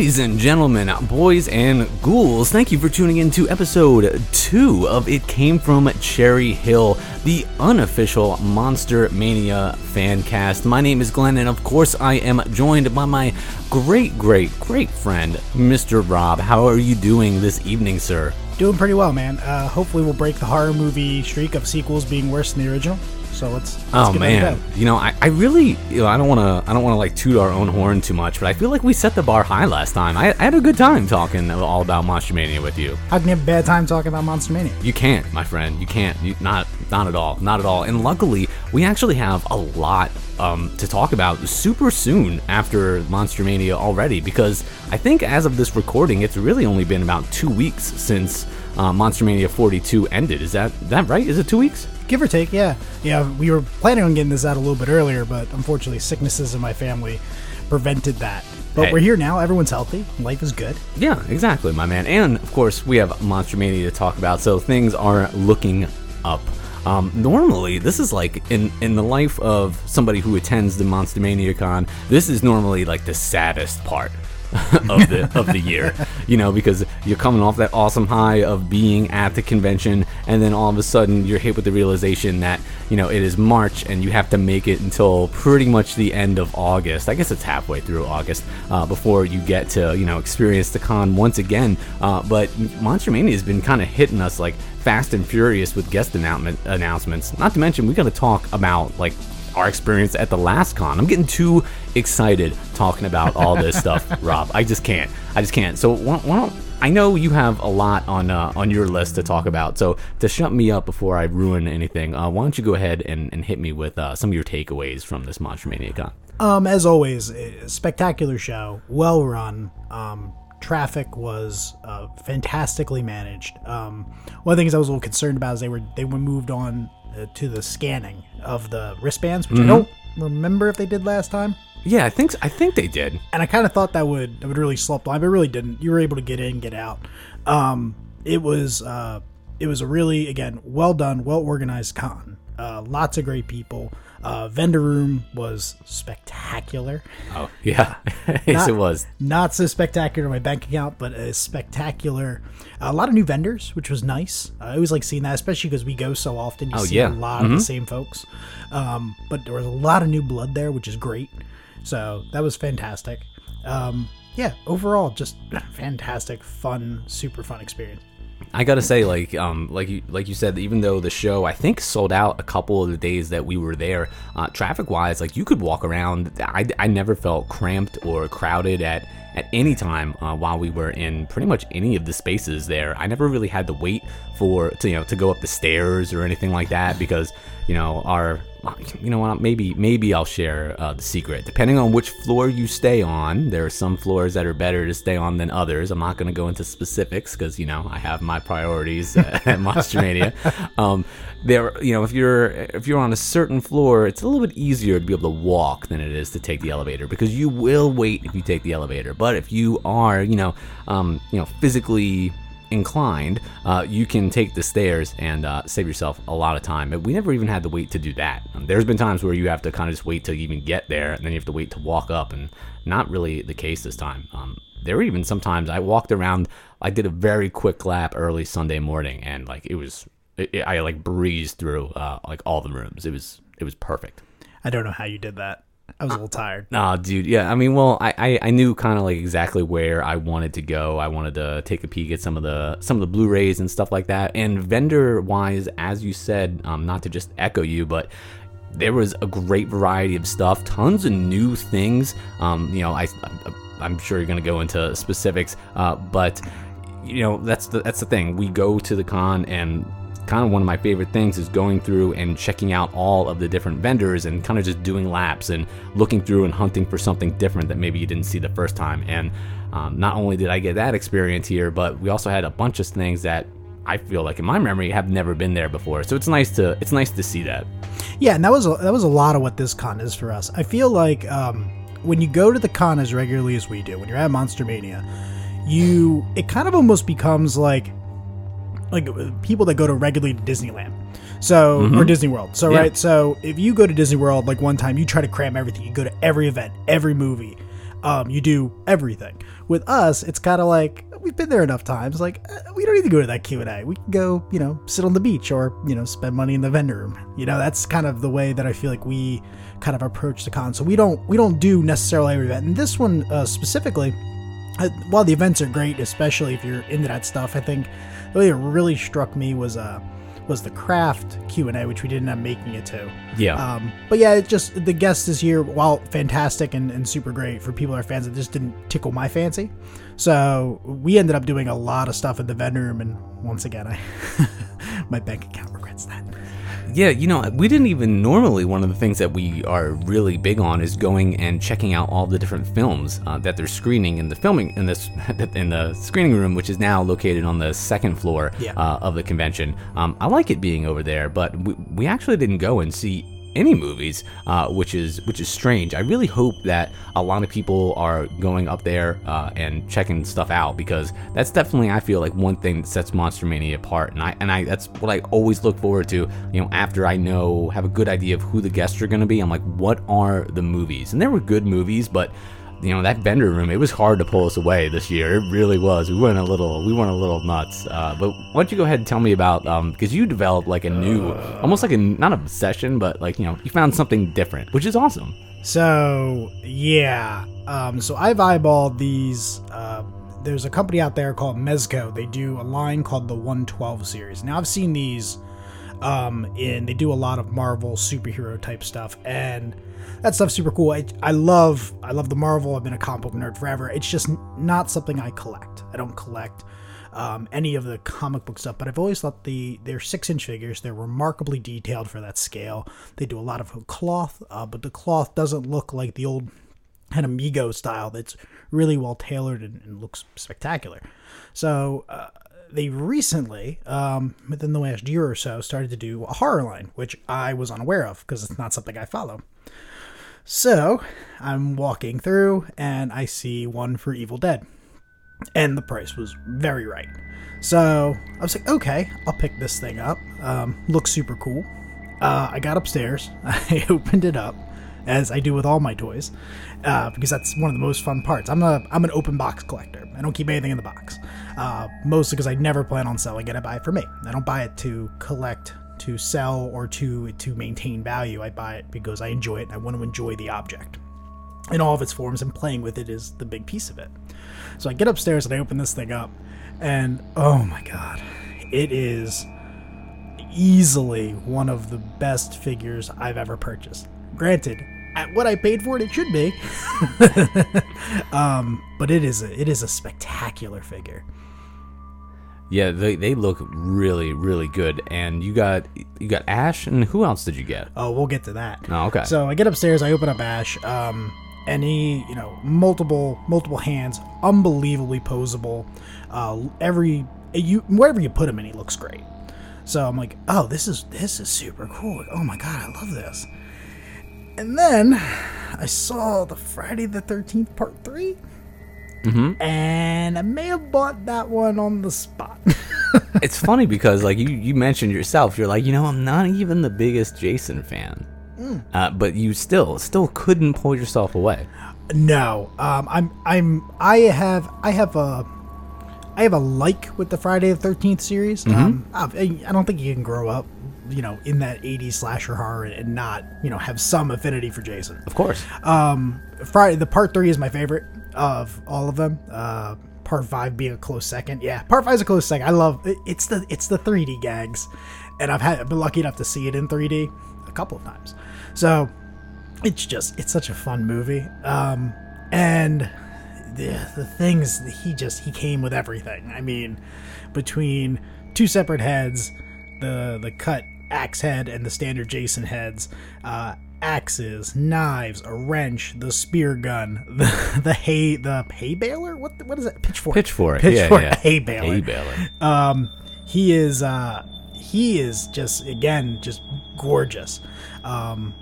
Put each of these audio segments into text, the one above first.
Ladies and gentlemen, boys and ghouls, thank you for tuning in to episode two of It Came From Cherry Hill, the unofficial Monster Mania fan cast. My name is Glenn, and of course, I am joined by my great, great, great friend, Mr. Rob. How are you doing this evening, sir? Doing pretty well, man. Uh, hopefully, we'll break the horror movie streak of sequels being worse than the original. So let's. let's Oh man, you know, I, I really, you know, I don't want to, I don't want to like toot our own horn too much, but I feel like we set the bar high last time. I, I had a good time talking all about Monster Mania with you. How can you have a bad time talking about Monster Mania? You can't, my friend. You can't. You, not not at all. Not at all. And luckily, we actually have a lot um, to talk about super soon after Monster Mania already, because I think as of this recording, it's really only been about two weeks since uh, Monster Mania 42 ended. Is that that right? Is it two weeks? Give or take, yeah. Yeah, we were planning on getting this out a little bit earlier, but unfortunately, sicknesses in my family prevented that. But Hey. we're here now. Everyone's healthy. Life is good. Yeah, exactly, my man. And of course, we have Monster Mania to talk about, so things are looking up. Um, normally, this is like in in the life of somebody who attends the Monster Mania Con. This is normally like the saddest part of the of the year, you know, because you're coming off that awesome high of being at the convention, and then all of a sudden you're hit with the realization that you know it is March and you have to make it until pretty much the end of August. I guess it's halfway through August uh, before you get to you know experience the con once again. Uh, but Monster Mania has been kind of hitting us like fast and furious with guest announcement announcements. Not to mention we got to talk about like our experience at the last con. I'm getting too excited talking about all this stuff, Rob. I just can't. I just can't. So why, why don't I know you have a lot on uh, on your list to talk about. So to shut me up before I ruin anything, uh, why don't you go ahead and, and hit me with uh, some of your takeaways from this Monster Mania con? Um, as always, spectacular show, well run. Um, traffic was uh, fantastically managed. Um, one of the things I was a little concerned about is they were they were moved on uh, to the scanning of the wristbands, which I don't remember if they did last time. Yeah, I think I think they did. And I kind of thought that would that would really slow up the line, but it really didn't. You were able to get in, get out. Um, it was uh, it was a really again well done, well organized con. Uh, lots of great people. Uh, vendor room was spectacular. Oh yeah, yes it was. Not so spectacular in my bank account, but a spectacular. a lot of new vendors, which was nice. I always like seeing that, especially because we go so often. You Oh, see yeah. a lot of the same folks. Um, but there was a lot of new blood there, which is great. So that was fantastic. Um, yeah, overall, just fantastic, fun, super fun experience. I gotta say, like, um, like you, like you said, even though the show I think sold out a couple of the days that we were there, uh, traffic-wise, like you could walk around. I, I never felt cramped or crowded at at any time uh, while we were in pretty much any of the spaces there. I never really had to wait for to you know to go up the stairs or anything like that because you know our you know what maybe maybe I'll share uh, the secret. Depending on which floor you stay on there are some floors that are better to stay on than others. I'm not going to go into specifics because you know I have my priorities at Monster Mania. Um, there you know if you're if you're on a certain floor it's a little bit easier to be able to walk than it is to take the elevator because you will wait if you take the elevator. But if you are you know um, you know physically inclined, uh, you can take the stairs and uh, save yourself a lot of time. But we never even had to wait to do that. Um, there's been times where you have to kind of just wait to even get there, and then you have to wait to walk up, and not really the case this time. Um, there were even sometimes I walked around. I did a very quick lap early Sunday morning, and like it was, it, it- I like breezed through uh, like all the rooms. It was it was perfect. I don't know how you did that. I was a little tired. Nah, dude. Yeah, I mean, well, I I, I knew kind of like exactly where I wanted to go. I wanted to take a peek at some of the some of the Blu-rays and stuff like that. And vendor wise, as you said, um, not to just echo you, but there was a great variety of stuff, tons of new things. Um, you know, I I'm sure you're gonna go into specifics, uh, but you know that's the that's the thing. We go to the con and kind of one of my favorite things is going through and checking out all of the different vendors and kind of just doing laps and looking through and hunting for something different that maybe you didn't see the first time. And um, not only did I get that experience here, but we also had a bunch of things that I feel like in my memory have never been there before. So it's nice to it's nice to see that. Yeah, and that was a, that was a lot of what this con is for us. I feel like um, when you go to the con as regularly as we do, when you're at Monster Mania, you it kind of almost becomes like like people that go to regularly to Disneyland. So or Disney World. So Mm-hmm. Yeah. right. So if you go to Disney World like one time, you try to cram everything. You go to every event, every movie. um, you do everything. With us, it's kind of like we've been there enough times. Like uh, we don't need to go to that Q and A. We can go, you know, sit on the beach or you know spend money in the vendor room. You know, that's kind of the way that I feel like we kind of approach the con. So we don't we don't do necessarily every event. And this one uh, specifically, uh, while the events are great, especially if you're into that stuff, I think it really struck me was uh was the craft Q and A, which we didn't end up making it to. Yeah. Um, but yeah, it just the guest this year, while fantastic and, and super great for people that are fans, it just didn't tickle my fancy. So we ended up doing a lot of stuff in the vendor room, and once again, I my bank account regrets that. Yeah, you know, we didn't even normally. One of the things that we are really big on is going and checking out all the different films uh, that they're screening in the filming in this in the screening room, which is now located on the second floor Yeah. uh, of the convention. Um, I like it being over there, but we, we actually didn't go and see any movies, uh, which is which is strange. I really hope that a lot of people are going up there uh, and checking stuff out because that's definitely I feel like one thing that sets Monster Mania apart, and I and I that's what I always look forward to. You know, after I know have a good idea of who the guests are going to be, I'm like, what are the movies? And there were good movies, but you know that vendor room it was hard to pull us away this year it really was we went a little we went a little nuts uh, but why don't you go ahead and tell me about um because you developed like a new almost like a not obsession but like you know you found something different which is awesome So yeah, um, so I've eyeballed these. Uh, there's a company out there called Mezco. They do a line called the 112 series. Now I've seen these, um, and they do a lot of Marvel superhero type stuff, and that stuff's super cool. I, I love I love the Marvel. I've been a comic book nerd forever. It's just not something I collect. I don't collect um, any of the comic book stuff, but I've always thought the they're six inch figures. They're remarkably detailed for that scale. They do a lot of cloth, uh, but the cloth doesn't look like the old Mego style. That's really well tailored and, and looks spectacular. So. Uh, they recently, um, within the last year or so, started to do a horror line, which I was unaware of because it's not something I follow. So I'm walking through and I see one for Evil Dead and the price was very right. So I was like, okay, I'll pick this thing up. Um, looks super cool. Uh, I got upstairs, I opened it up, as I do with all my toys, uh, because that's one of the most fun parts. I'm a I'm an open box collector. I don't keep anything in the box, uh, mostly because I never plan on selling it. I buy it for me. I don't buy it to collect, to sell, or to to maintain value. I buy it because I enjoy it. I want to enjoy the object in all of its forms, and playing with it is the big piece of it. So I get upstairs and I open this thing up, and oh my god, it is easily one of the best figures I've ever purchased. Granted, at what I paid for it, it should be, um, but it is a, it is a spectacular figure. Yeah they, they look really really good and you got you got ash and who else did you get Oh, we'll get to that. oh okay So I get upstairs, I open up Ash, um, and he, you know, multiple multiple hands, unbelievably posable. Uh, every you wherever you put him in, he looks great. So I'm like, oh, this is this is super cool. Oh my god, I love this. And then I saw the Friday the Thirteenth Part 3 Mhm. and I may have bought that one on the spot. it's funny because like you you mentioned yourself you're like you know i'm not even the biggest jason fan uh, but you still still couldn't pull yourself away No, um, I'm I'm I have I have a I have a like with the Friday the Thirteenth series. Um, I, I don't think you can grow up, you know, in that '80s slasher horror and not you know have some affinity for Jason. of course Um, Friday the part three is my favorite of all of them. Uh, part five being a close second. Yeah, part five is a close second. I love it, it's the it's the 3D gags, and I've had I've been lucky enough to see it in 3D a couple of times. So it's just it's such a fun movie. Um, and the the things he just he came with everything. I mean, between two separate heads, the the cut axe head and the standard Jason heads, uh, axes, knives, a wrench, the spear gun, the the hay the hay baler. What the- what is it? Pitchfork. pitchfork Pitchfork. yeah, yeah. Hay baler. hay baler Um, he is uh, he is just again just gorgeous. Um,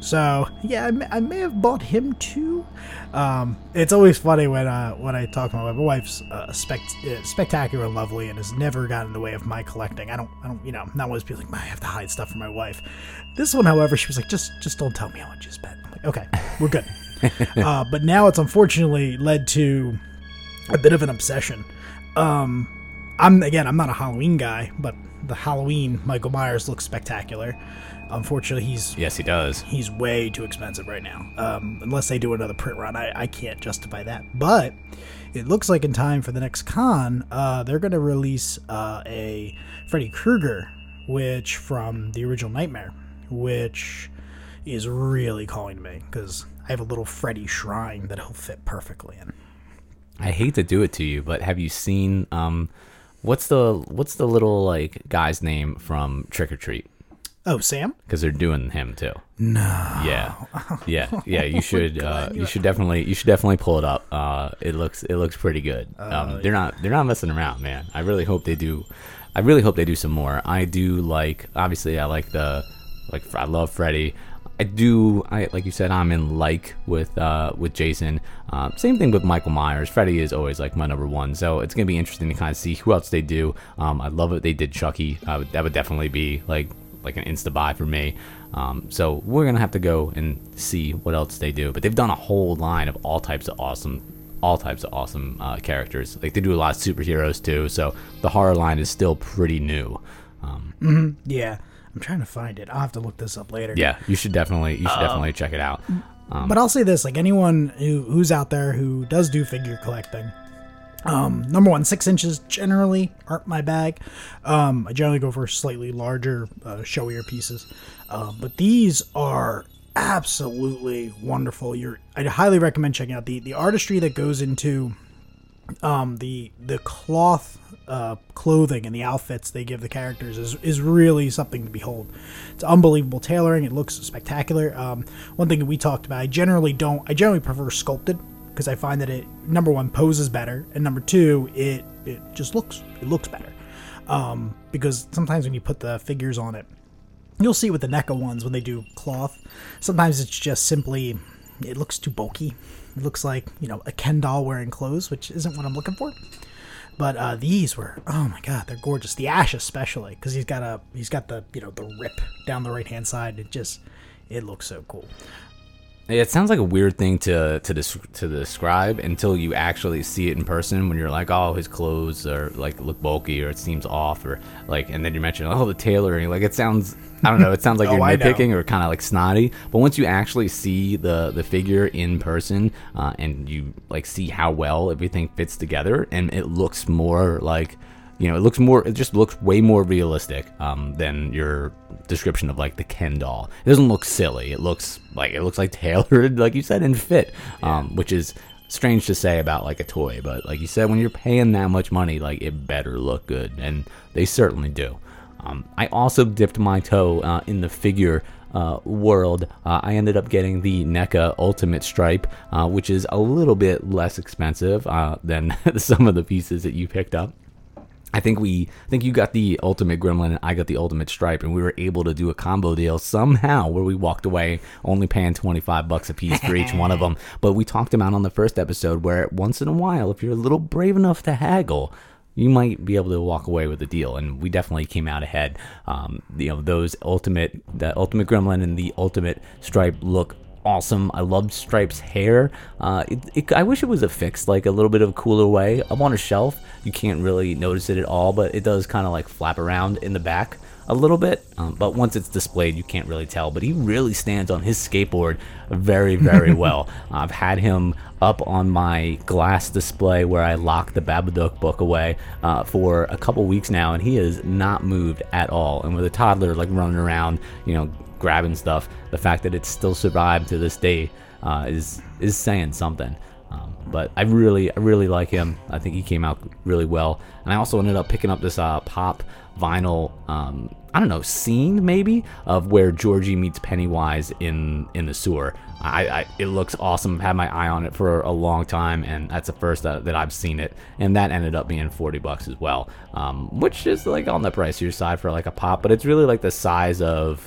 so yeah, I may, I may have bought him too. Um, it's always funny when uh, when I talk to my wife. My wife's uh, spect- uh, spectacular and lovely, and has never gotten in the way of my collecting. I don't, I don't, you know, not always be like, I have to hide stuff from my wife. This one, however, she was like, just just don't tell me how much you spent. I'm like, okay, we're good. uh, but now it's unfortunately led to a bit of an obsession. Um, I'm again, I'm not a Halloween guy, but the Halloween Michael Myers looks spectacular. Unfortunately, he's Yes, he does. he's way too expensive right now. Um, unless they do another print run, I, I can't justify that. But it looks like in time for the next con, uh, they're going to release uh, a Freddy Krueger, which from the original Nightmare, which is really calling to me because I have a little Freddy shrine that he'll fit perfectly in. I hate to do it to you, but have you seen um, what's the what's the little like guy's name from Trick or Treat? Oh, Sam? Because they're doing him too. No. Yeah, yeah, yeah. You should uh, you should definitely you should definitely pull it up. Uh, it looks it looks pretty good. Um, they're not they're not messing around, man. I really hope they do. I really hope they do some more. I do like obviously I like the like I love Freddy. I do. I like you said. I'm in like with uh, with Jason. Uh, same thing with Michael Myers. Freddy is always like my number one. So it's gonna be interesting to kind of see who else they do. Um, I love it. They did Chucky. Uh, that would definitely be like like an insta buy for me. Um, so we're gonna have to go and see what else they do. But they've done a whole line of all types of awesome, all types of awesome uh, characters. Like they do a lot of superheroes too. So the horror line is still pretty new. Um, Yeah. I'm trying to find it. I'll have to look this up later. yeah, you should definitely you should definitely check it out. but I'll say this: like anyone who, who's out there who does do figure collecting, um, number one, six inches generally aren't my bag. Um, I generally go for slightly larger, uh, showier pieces, uh, but these are absolutely wonderful. You're, I'd highly recommend checking out the the artistry that goes into um, the the cloth uh, clothing and the outfits they give the characters is, is really something to behold. It's unbelievable tailoring. It looks spectacular. Um, one thing we talked about, I generally don't. I generally prefer sculpted because I find that it number one poses better, and number two, it it just looks it looks better. Um, because sometimes when you put the figures on it, you'll see with the NECA ones when they do cloth. Sometimes it's just simply it looks too bulky. It looks like you know a Ken doll wearing clothes, which isn't what I'm looking for. But uh, these were oh my god, they're gorgeous. The Ash especially because he's got a he's got the you know the rip down the right hand side. It just it looks so cool. It sounds like a weird thing to to des- to describe until you actually see it in person. When you're like, oh, his clothes are like look bulky or it seems off or like, and then you mention, oh, the tailoring. Like it sounds, I don't know, it sounds like Oh, you're nitpicking or kind of like snotty. But once you actually see the the figure in person uh, and you like see how well everything fits together and it looks more like you know, it looks more, it just looks way more realistic um, than your description of like the Ken doll. It doesn't look silly. It looks like it looks like tailored, like you said, and fit, um, which is strange to say about like a toy. But like you said, when you're paying that much money, like it better look good, and they certainly do. Um, I also dipped my toe uh, in the figure uh, world. Uh, I ended up getting the NECA Ultimate Stripe, uh, which is a little bit less expensive uh, than some of the pieces that you picked up. I think we, I think you got the ultimate gremlin and I got the ultimate stripe, and we were able to do a combo deal somehow where we walked away only paying twenty five bucks a piece for each one of them. But we talked about on the first episode where once in a while, if you're a little brave enough to haggle, you might be able to walk away with a deal, and we definitely came out ahead. Um, you know, those ultimate, the ultimate gremlin and the ultimate stripe look awesome. I loved Stripe's hair. Uh, it, it, I wish it was affixed like a little bit of a cooler way. Up on a shelf, you can't really notice it at all, but it does kind of like flap around in the back a little bit. Um, but once it's displayed, you can't really tell. But he really stands on his skateboard very, very well. I've had him up on my glass display where I lock the Babadook book away uh, for a couple weeks now, and he has not moved at all. And with a toddler like running around, you know, grabbing stuff, the fact that it's still survived to this day uh, is is saying something. Um, but I really, I really like him. I think he came out really well. And I also ended up picking up this uh, pop vinyl. Um, I don't know scene maybe of where Georgie meets Pennywise in in the sewer. I, I it looks awesome. I've Had my eye on it for a long time, and that's the first that, that I've seen it. And that ended up being forty bucks as well, um, which is like on the pricier side for like a pop. But it's really like the size of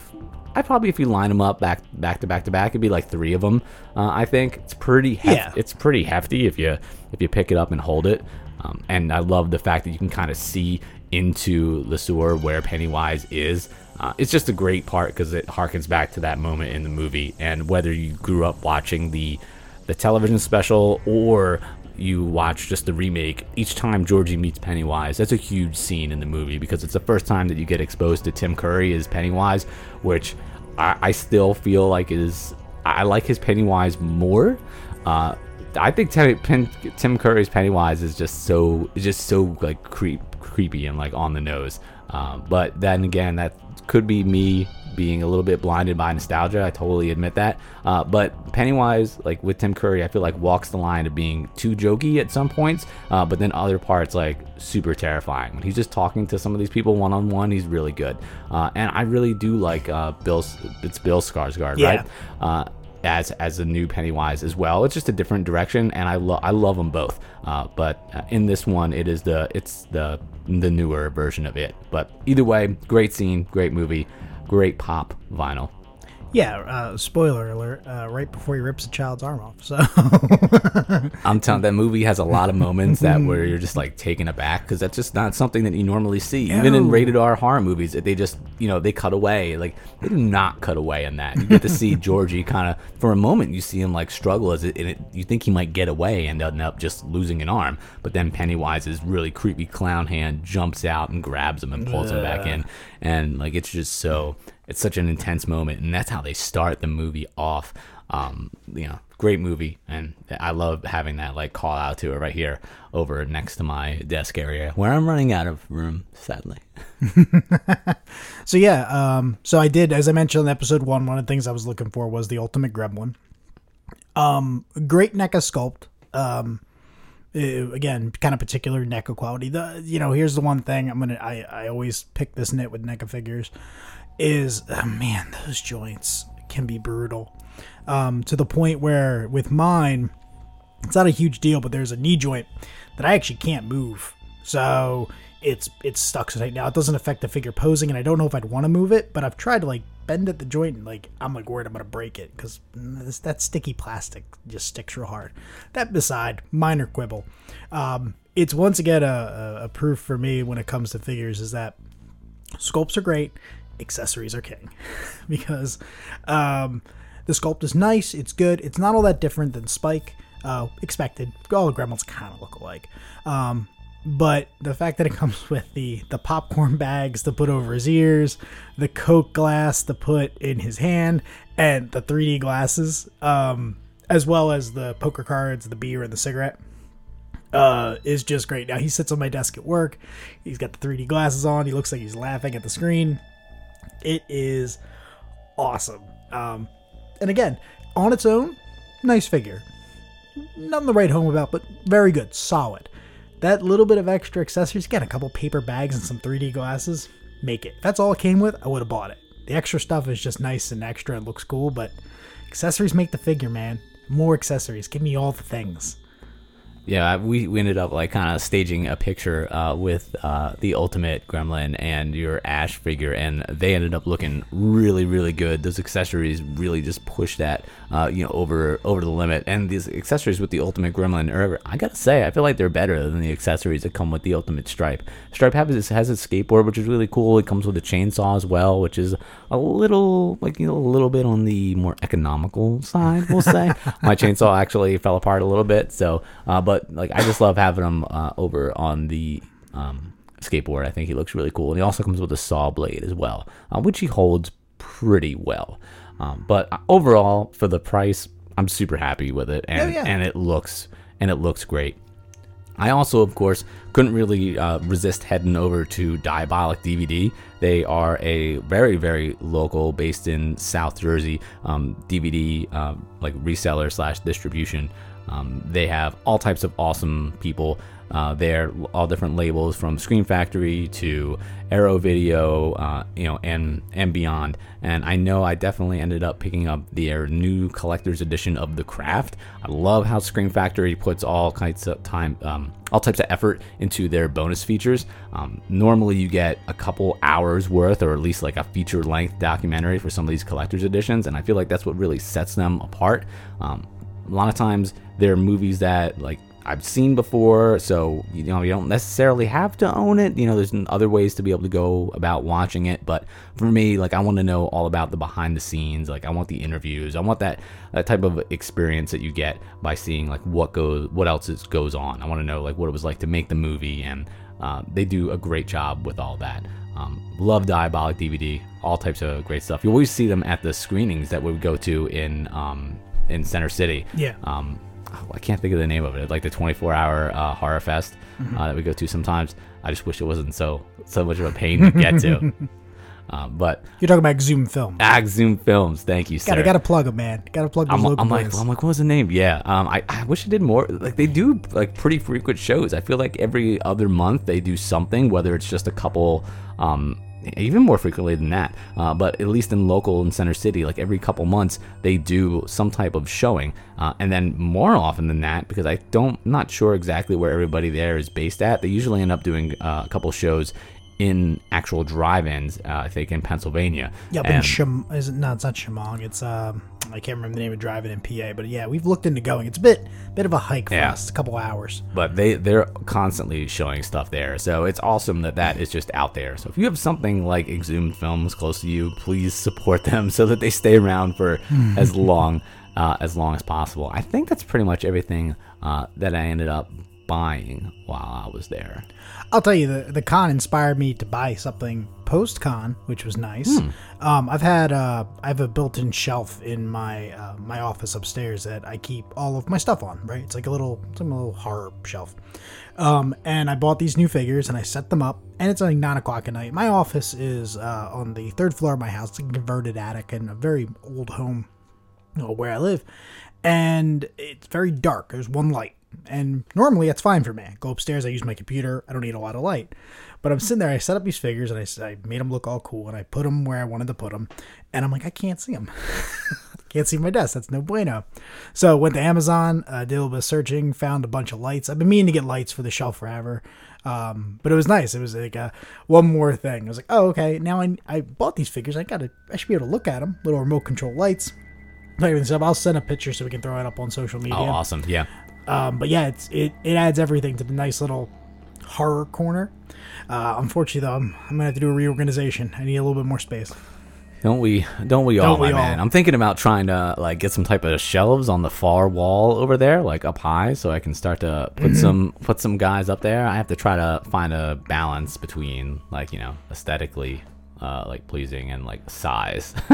I probably, if you line them up back back to back to back, it'd be like three of them. Uh, I think it's pretty. Hef- Yeah. it's pretty hefty if you if you pick it up and hold it. Um, and I love the fact that you can kind of see into the sewer where Pennywise is. Uh, it's just a great part because it harkens back to that moment in the movie. And whether you grew up watching the the television special or you watch just the remake, each time Georgie meets Pennywise, that's a huge scene in the movie because it's the first time that you get exposed to Tim Curry as Pennywise, which I, I still feel like is I like his Pennywise more. Uh, I think Tim, Tim Curry's Pennywise is just so just so like creep creepy and like on the nose. Um, but then again, that could be me being a little bit blinded by nostalgia. I totally admit that. Uh, but Pennywise, like with Tim Curry, I feel like walks the line of being too jokey at some points, uh, but then other parts like super terrifying. When he's just talking to some of these people one on one, he's really good. Uh, and I really do like uh, Bill. It's Bill Skarsgård, yeah. right? Uh, as as a new Pennywise as well. It's just a different direction, and I love I love them both. Uh, but uh, in this one, it is the it's the the newer version of it. But either way, great scene, great movie, great pop vinyl. Yeah, uh, spoiler alert! Uh, right before he rips a child's arm off. So I'm telling that movie has a lot of moments that where you're just like taken aback because that's just not something that you normally see. Even in rated R horror movies, they just you know they cut away. Like they do not cut away in that. You get to see Georgie kind of for a moment. You see him like struggle as it, and it, you think he might get away and end up just losing an arm. But then Pennywise's really creepy clown hand jumps out and grabs him and pulls him back in, and like it's just so it's such an intense moment, and that's how they start the movie off. Um, you know, great movie, and I love having that like call out to it right here over next to my desk area where I'm running out of room, sadly. so yeah, um, so I did, as I mentioned in episode one, one of the things I was looking for was the ultimate gremlin. Um, great NECA sculpt. Um, uh, again, kind of particular NECA quality. The you know, here's the one thing I'm gonna I I always pick this nit with NECA figures is oh man, those joints can be brutal. Um, to the point where with mine, it's not a huge deal, but there's a knee joint that I actually can't move. So it's it's stuck now. It doesn't affect the figure posing, and I don't know if I'd want to move it, but I've tried to like bend at the joint, and like I'm like worried I'm gonna break it because that sticky plastic just sticks real hard. That beside, minor quibble. Um, it's once again a, a, a proof for me when it comes to figures is that sculpts are great accessories are king because um, the sculpt is nice, it's good, it's not all that different than Spike. Uh, expected. All the gremlins kind of look alike. Um, but the fact that it comes with the the popcorn bags to put over his ears, the Coke glass to put in his hand, and the 3D glasses, um, as well as the poker cards, the beer, and the cigarette, uh, is just great. Now he sits on my desk at work. He's got the 3D glasses on. He looks like he's laughing at the screen. It is awesome. Um, and again, on its own, nice figure. Nothing to write home about, but very good, solid. That little bit of extra accessories, again, a couple paper bags and some 3D glasses, make it. If that's all it came with, I would have bought it. The extra stuff is just nice and extra and looks cool, but accessories make the figure, man. More accessories. Give me all the things yeah, we, we ended up like kind of staging a picture uh, with uh, the ultimate gremlin and your Ash figure, and they ended up looking really, really good. Those accessories really just push that, uh, you know, over over the limit. And these accessories with the ultimate gremlin, are, I gotta say, I feel like they're better than the accessories that come with the ultimate stripe. Stripe has has a skateboard, which is really cool. It comes with a chainsaw as well, which is a little like you know a little bit on the more economical side, we'll say. My chainsaw actually fell apart a little bit, so uh, but like I just love having him uh, over on the um, skateboard. I think he looks really cool, and he also comes with a saw blade as well, uh, which he holds pretty well. Um, but overall, for the price, I'm super happy with it, and, oh, yeah. and it looks and it looks great. I also, of course, couldn't really uh, resist heading over to Diabolik DVD. They are a very, very local, based in South Jersey, um, DVD uh, like reseller slash distribution um, they have all types of awesome people uh, there, all different labels from Scream Factory to Arrow Video, uh, you know, and and beyond. And I know I definitely ended up picking up their new collector's edition of The Craft. I love how Scream Factory puts all kinds of time, um, all types of effort into their bonus features. Um, normally, you get a couple hours worth, or at least like a feature length documentary for some of these collector's editions, and I feel like that's what really sets them apart. Um, a lot of times, there are movies that like I've seen before, so you know you don't necessarily have to own it. You know, there's other ways to be able to go about watching it. But for me, like I want to know all about the behind the scenes. Like I want the interviews. I want that that type of experience that you get by seeing like what goes, what else is, goes on. I want to know like what it was like to make the movie, and uh, they do a great job with all that. Um, love Diabolik DVD, all types of great stuff. You always see them at the screenings that we would go to in um, in Center City. Yeah. Um, oh, I can't think of the name of it. Like the 24 hour uh, horror fest Mm-hmm. uh, that we go to sometimes. I just wish it wasn't so so much of a pain to get to. um, but You're talking about Exhumed Film. Exhumed Films, thank you, sir. Gotta gotta plug them, man. Gotta plug those I'm, local I'm like. I'm like, what was the name? Yeah, um, I, I wish I did more. Like they do like pretty frequent shows. I feel like every other month they do something, whether it's just a couple, um, even more frequently than that. Uh, but at least in local and center city, like every couple months they do some type of showing, uh, and then more often than that, because I don't, not sure exactly where everybody there is based at. They usually end up doing uh, a couple shows in actual drive-ins. Uh, I think in Pennsylvania. yeah, but in And- Sham- is it, no, it's not Shamong. It's um, I can't remember the name of driving in in PA, but yeah, we've looked into going. It's a bit, bit of a hike for Yeah. us. A couple hours. but they they're constantly showing stuff there so it's awesome that that is just out there so if you have something like exhumed films close to you please support them so that they stay around for as long uh, as long as possible i think that's pretty much everything uh, that i ended up buying while i was there I'll tell you, the the con inspired me to buy something post con, which was nice. Hmm. Um, I've had uh, I have a built-in shelf in my uh, my office upstairs that I keep all of my stuff on. Right, it's like a little a little horror shelf. Um, and I bought these new figures and I set them up, and it's like nine o'clock at night. My office is uh, on the third floor of my house, it's a converted attic in a very old home you know, where I live, and it's very dark. There's one light, and normally it's fine for me. I go upstairs, I use my computer. I don't need a lot of light, but I'm sitting there. I set up these figures, and I, I made them look all cool, and I put them where I wanted to put them, and I'm like, I can't see them. can't see my desk. That's no bueno. So went to Amazon, uh, did a little bit of searching, found a bunch of lights. I've been meaning to get lights for the shelf forever. Um, but it was nice. It was like uh, one more thing. I was like, oh, okay. Now I, I bought these figures. I gotta, I should be able to look at them. Little remote control lights. I'll send a picture so we can throw it up on social media. oh awesome yeah Um, but yeah, it's it, it adds everything to the nice little horror corner. Uh, unfortunately, though, I'm, I'm gonna have to do a reorganization. I need a little bit more space. Don't we? Don't we all, Don't we my man? all? I'm thinking about trying to like get some type of shelves on the far wall over there, like up high, so I can start to put Mm-hmm. some put some guys up there. I have to try to find a balance between like you know aesthetically, uh, like pleasing and like size.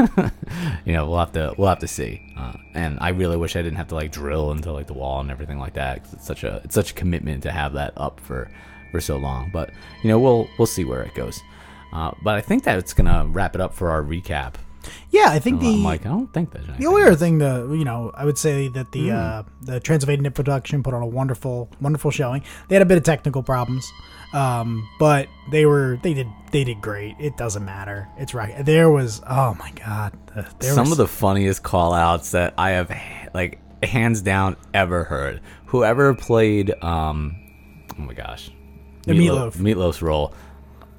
you know, we'll have to we'll have to see. Uh, and I really wish I didn't have to like drill into like the wall and everything like that. 'cause it's such a it's such a commitment to have that up for for so long. But you know, we'll we'll see where it goes. Uh, but I think that it's gonna wrap it up for our recap. Yeah, I think I'm the like, I don't think there's the only other thing to you know, I would say that the Hmm. uh, the Transylvanian production put on a wonderful wonderful showing. They had a bit of technical problems, um, but they were they did they did great. It doesn't matter. It's right. There was oh my god, there Some was, of the funniest call outs that I have like hands down ever heard. Whoever played um oh my gosh. The Meat Loaf. Meatloaf's role.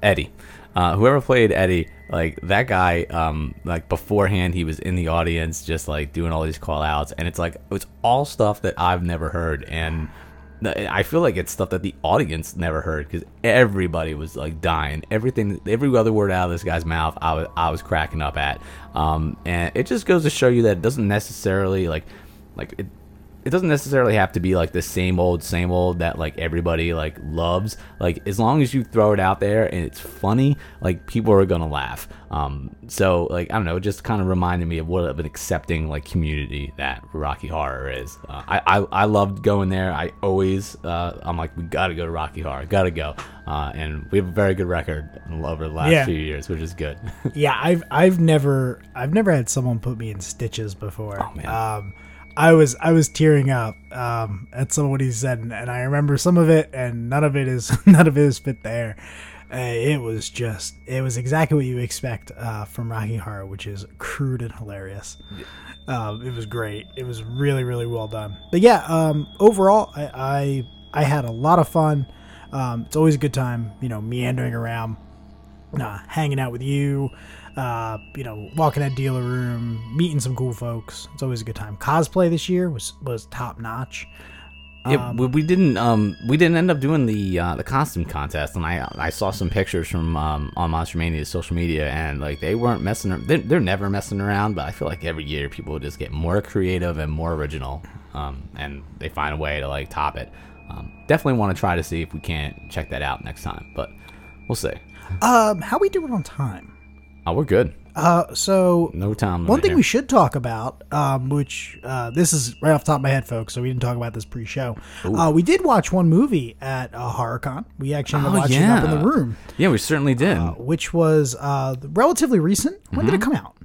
Eddie. Uh, whoever played Eddie, like that guy, um, like beforehand he was in the audience just like doing all these call outs and it's like it's all stuff that I've never heard and I feel like it's stuff that the audience never heard because everybody was like dying. Everything, every other word out of this guy's mouth, I was I was cracking up at. Um, and it just goes to show you that it doesn't necessarily like like it, it doesn't necessarily have to be like the same old same old that like everybody like loves. Like as long as you throw it out there and it's funny like people are gonna laugh. Um so like i don't know it just kind of reminded me of what of an accepting like community that rocky horror is. Uh, I, I i loved going there. I always uh i'm like we gotta go to rocky horror. Gotta go. Uh and we have a very good record over the last Yeah. few years which is good. Yeah i've i've never i've never had someone put me in stitches before. Oh, man. um i was i was tearing up um at some of what he said and, and i remember some of it and none of it is none of it is fit there. Uh, it was just it was exactly what you expect uh, from rocky horror which is crude and hilarious. Um, it was great. It was really really well done. But yeah um overall i i, I had a lot of fun. Um, it's always a good time you know meandering around uh, hanging out with you, uh, you know, walking that dealer room, meeting some cool folks. It's always a good time. Cosplay this year was was top notch. Yeah, we, we didn't um we didn't end up doing the uh, the costume contest, and I I saw some pictures from um, on Monster Mania's social media, and like they weren't messing. They're, they're never messing around, but I feel like every year people just get more creative and more original, um, and they find a way to like top it. Um, definitely want to try to see if we can't check that out next time, but we'll see. Um, how we doing on time? Oh, we're good. Uh, so No time. one thing here. we should talk about, um, which uh, this is right off the top of my head, folks. So we didn't talk about this pre-show. Uh, we did watch one movie at uh, HorrorCon. We actually ended Oh, watching it up in the room, yeah, we certainly did. uh, which was uh, relatively recent. When did it Mm-hmm. come out?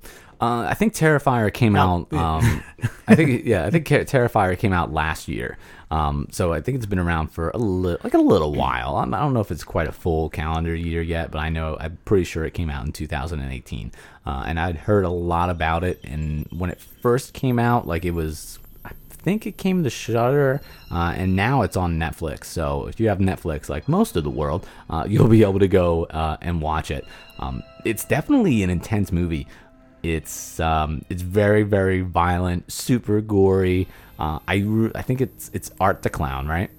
Uh, I think Terrifier came out. Um, I think yeah, I think Terrifier came out last year. Um, so I think it's been around for a little, like a little while. I'm, I don't know if it's quite a full calendar year yet, but I know I'm pretty sure it came out in 2018. Uh, and I'd heard a lot about it. And when it first came out, like it was, I think it came to Shudder, uh, and now it's on Netflix. So if you have Netflix, like most of the world, uh, you'll be able to go uh, and watch it. Um, it's definitely an intense movie. It's um, it's very very violent, super gory. Uh, I I think it's it's Art the Clown, right?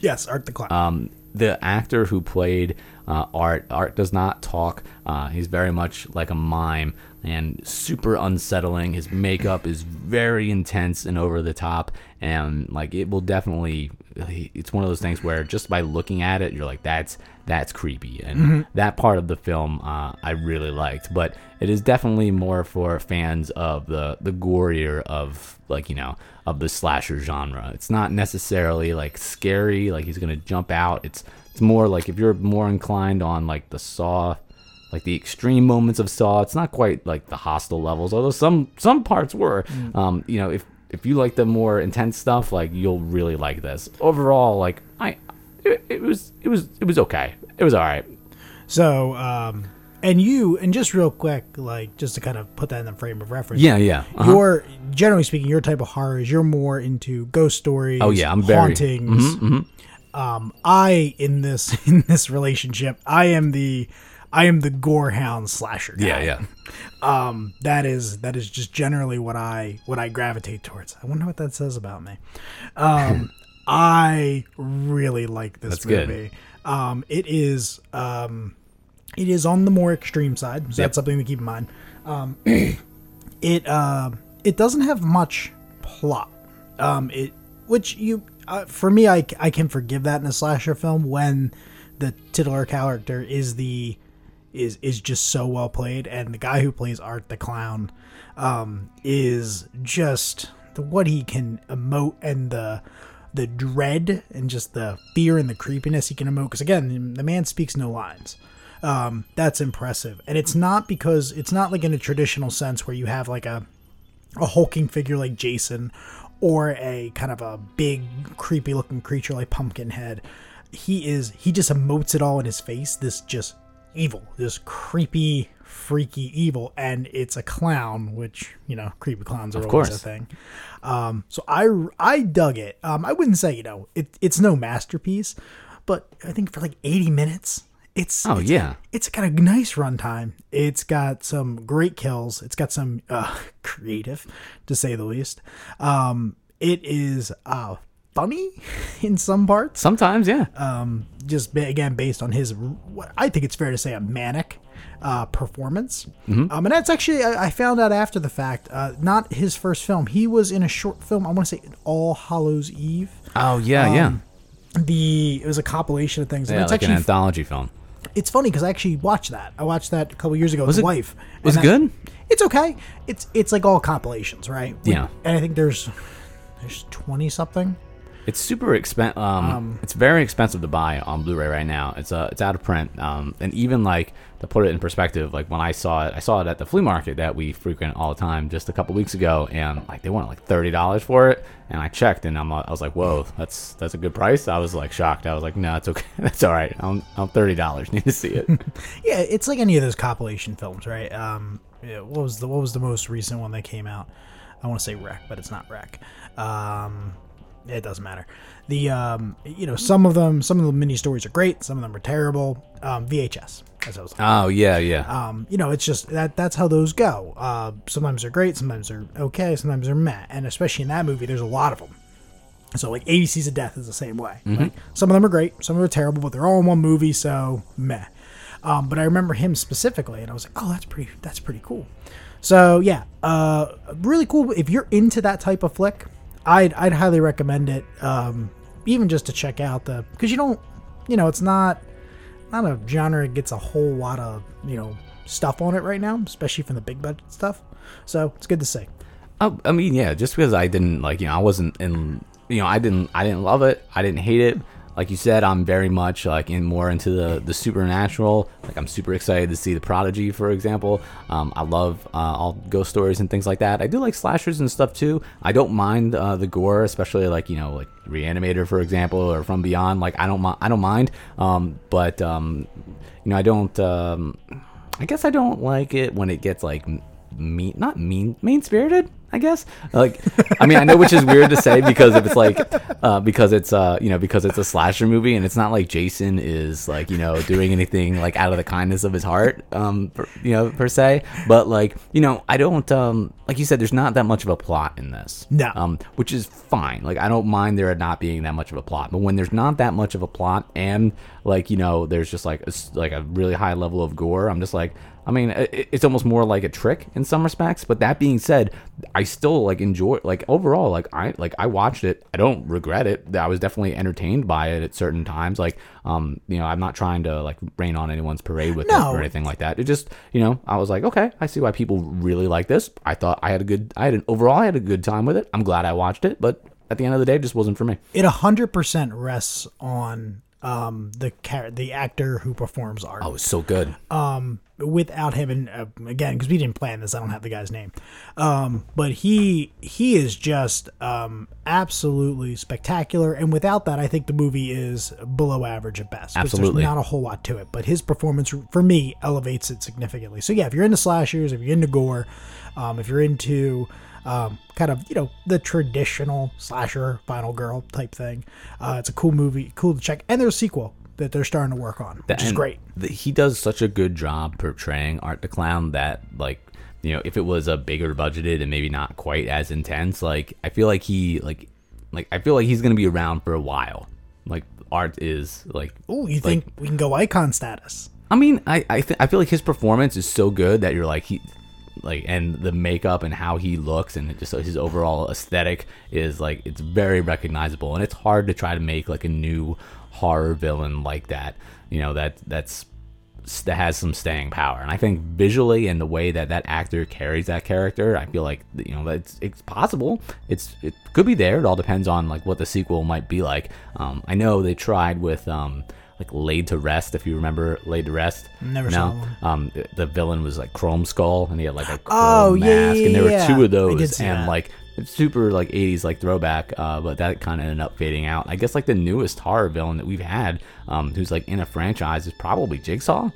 Yes, Art the Clown. Um, the actor who played uh, Art Art does not talk. Uh, he's very much like a mime and super unsettling. His makeup is very intense and over the top, and like it will definitely. It's one of those things where just by looking at it, you're like, that's that's creepy, and that part of the film uh, I really liked. But it is definitely more for fans of the the gorier of like you know of the slasher genre. It's not necessarily like scary, like he's gonna jump out. It's it's more like if you're more inclined on like the Saw, like the extreme moments of Saw. It's not quite like the Hostel levels, although some some parts were. Um, you know, if if you like the more intense stuff, like you'll really like this. Overall, like I, it, it was it was it was okay. It was all right. so, um, and you, and just real quick, like just to kind of put that in the frame of reference. Yeah, yeah. uh-huh. Your generally speaking, your type of horror is you're more into ghost stories. Oh, yeah, I'm very- hauntings. mm-hmm. Um, I in this in this relationship, I am the I am the gorehound slasher. Guy. yeah, yeah. Um, that is that is just generally what I what I gravitate towards. I wonder what that says about me. Um, I really like this That's good. movie. Um, it is um, it is on the more extreme side, so Yep. that's something to keep in mind. Um, it uh, it doesn't have much plot. Um, it which you uh, for me, I, I can forgive that in a slasher film when the titular character is the is is just so well played, and the guy who plays Art the Clown um, is just the what he can emote and the the dread and just the fear and the creepiness he can emote. Because again, the man speaks no lines. Um, that's impressive, and it's not because it's not like in a traditional sense where you have like a a hulking figure like Jason or a kind of a big creepy looking creature like Pumpkinhead. He is he just emotes it all in his face. This just evil, this creepy, freaky evil, and it's a clown, which you know, creepy clowns are always a thing. Um, so I I dug it. Um, I wouldn't say you know it, it's no masterpiece, but I think for like eighty minutes, it's Oh it's- yeah. it's got a nice runtime. It's got some great kills. It's got some uh, creative, to say the least. Um, it is uh, funny in some parts. Sometimes, yeah. Um, just again based on his, what I think it's fair to say, a manic uh, performance. Um, and that's actually I, I found out after the fact. Uh, not his first film. He was in a short film. I want to say All Hallows Eve. oh yeah, yeah. The it was a compilation of things. Yeah, it's like an anthology film. it's funny because I actually watched that. I watched that a couple years ago with Was the it- wife. was it that- good? It's okay. It's it's like all compilations, right? We- Yeah. And I think there's there's twenty something. It's super expensive. Um, it's very expensive to buy on Blu-ray right now. It's uh, it's out of print. Um, and even like to put it in perspective, like when I saw it, I saw it at the flea market that we frequent all the time just a couple weeks ago, and like they wanted like thirty dollars for it. And I checked, and I'm, I was like, whoa, that's that's a good price. I was like shocked. I was like, no, it's okay, that's all right. I'm, I'm thirty dollars. Need to see it. Yeah, it's like any of those compilation films, right? Um, yeah, what was the what was the most recent one that came out? I want to say Wreck, but it's not Wreck. Um, it doesn't matter. The um, you know, some of them, some of the mini stories are great. Some of them are terrible. Um, VHS, as I was. oh yeah, yeah. um, you know, it's just that that's how those go. Uh, sometimes they're great, sometimes they're okay, sometimes they're meh. And especially in that movie, there's a lot of them. So like ABCs of Death is the same way. Like, some of them are great, some of them are terrible, but they're all in one movie, so meh. Um, but I remember him specifically, and I was like, oh, that's pretty, that's pretty cool. So yeah, uh, really cool. If you're into that type of flick, I'd I'd highly recommend it. Um, even just to check out the because you don't, you know, it's not not a genre that gets a whole lot of you know stuff on it right now, especially from the big budget stuff. So it's good to see. I, I mean, yeah, just because I didn't like, you know, I wasn't in, you know, I didn't, I didn't love it. I didn't hate it. Like you said, I'm very much like in more into the the supernatural. Like I'm super excited to see the Prodigy, for example. Um, I love uh, all ghost stories and things like that. I do like slashers and stuff too. I don't mind uh, the gore, especially like you know like Reanimator, for example, or From Beyond. Like I don't, mi- I don't mind. Um, but um, you know, I don't. Um, I guess I don't like it when it gets like mean, not mean, mean spirited. I guess. Like, I mean, I know which is weird to say because if it's like, uh, because it's uh, you know, because it's a slasher movie and it's not like Jason is like you know doing anything like out of the kindness of his heart, um, per, you know, per se. But like, you know, I don't um, like you said, there's not that much of a plot in this. No. Um, which is fine. Like, I don't mind there not being that much of a plot. But when there's not that much of a plot and like you know, there's just like a, like a really high level of gore, I'm just like. I mean, it's almost more like a trick in some respects. But that being said, I still like enjoy like overall like I like I watched it. I don't regret it. I was definitely entertained by it at certain times. Like um, you know, I'm not trying to like rain on anyone's parade with it or anything like that. It just you know, I was like, okay, I see why people really like this. I thought I had a good, I had an overall, I had a good time with it. I'm glad I watched it, but at the end of the day, it just wasn't for me. It hundred percent rests on um the char- the actor who performs art. Oh, it's so good. Um, without him and uh, again because we didn't plan this i don't have the guy's name um, but he he is just um, absolutely spectacular and without that i think the movie is below average at best. Absolutely. there's not a whole lot to it but his performance for me elevates it significantly so yeah if you're into slashers if you're into gore um, if you're into um, kind of you know the traditional slasher final girl type thing uh, it's a cool movie cool to check and there's a sequel that they're starting to work on which is great the- he does such a good job portraying Art the Clown that like you know if it was a bigger budgeted and maybe not quite as intense, like I feel like he like like I feel like he's gonna be around for a while. Like Art is like Oh, you like, think we can go icon status? I mean, I I, th- I feel like his performance is so good that you're like he like and the makeup and how he looks and just his overall aesthetic is like it's very recognizable. And it's hard to try to make like a new horror villain like that. You know that that's that has some staying power. And i think visually and the way that that actor carries that character i feel like you know it's it's possible. It's it could be there. It all depends on like what the sequel might be like. Um i know they tried with um like laid to rest if you remember laid to rest Never no saw one. um the- the villain was like chrome skull and he had like a chrome Oh, yeah, mask yeah, and there were two of yeah. Those and that. like super like 80s like throwback uh, but that kind of ended up fading out i guess like the newest horror villain that we've had um, who's like in a franchise is probably jigsaw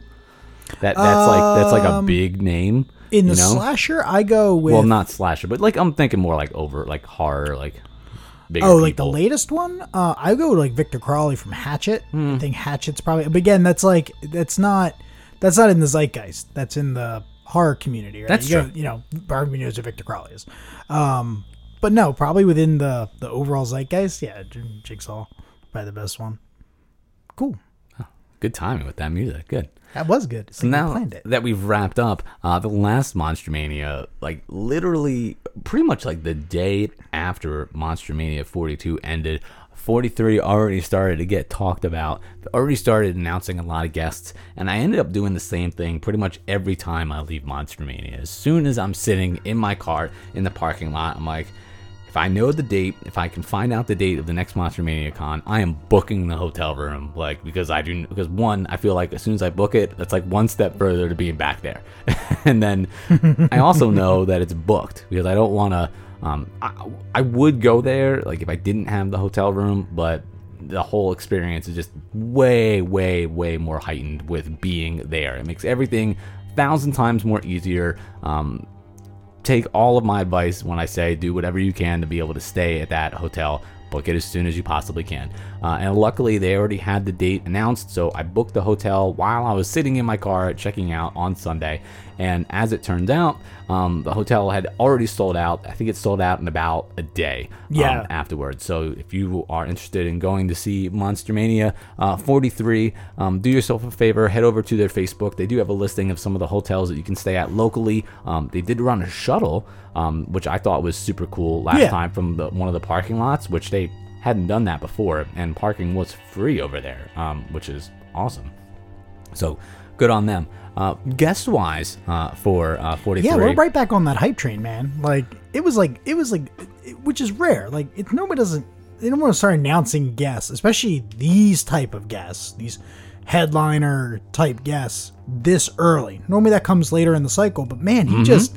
that that's like that's like a big name In the know? slasher, I go with well not slasher but like i'm thinking more like over like horror like bigger oh, like the latest one. Uh, I go with like Victor Crowley from Hatchet. Hmm. I think Hatchet's probably. But again, that's like that's not that's not in the zeitgeist. That's in the horror community. Right? That's you true. Go, you know, everybody knows who Victor Crowley is. Um, but no, probably within the the overall zeitgeist. Yeah, Jigsaw, probably the best one. Cool. Good timing with that music good That was good. So now that we've wrapped up uh, the last Monster Mania, like literally pretty much like the day after Monster Mania 42 ended, 43 already started to get talked about, already started announcing a lot of guests, and I ended up doing the same thing pretty much every time I leave Monster Mania. As soon as I'm sitting in my car in the parking lot, I'm like, if I know the date, if I can find out the date of the next Monster Mania Con, I am booking the hotel room. Like because I do because one, I feel like as soon as I book it, that's like one step further to being back there. and then I also know that it's booked because I don't want to. Um, I, I would go there like if I didn't have the hotel room, but the whole experience is just way, way, way more heightened with being there. It makes everything thousand times more easier. Um, take all of my advice when I say do whatever you can to be able to stay at that hotel. Book it as soon as you possibly can. Uh, and luckily, they already had the date announced, so I booked the hotel while I was sitting in my car checking out on Sunday. And as it turned out, um, the hotel had already sold out. I think it sold out in about a day um, Yeah. afterwards. So if you are interested in going to see Monster Mania uh, 43, um, do yourself a favor, head over to their Facebook. They do have a listing of some of the hotels that you can stay at locally. Um, they did run a shuttle, um, which I thought was super cool last Yeah. time from the, one of the parking lots, which they hadn't done that before, and parking was free over there, um, which is awesome. So good on them. Uh, guest wise, uh, for uh, 43. Yeah, we're right back on that hype train, man. Like it was like it was like, it, which is rare. Like it, nobody doesn't. They don't want to start announcing guests, especially these type of guests, these headliner type guests, this early. Normally that comes later in the cycle, but man, Mm-hmm. he just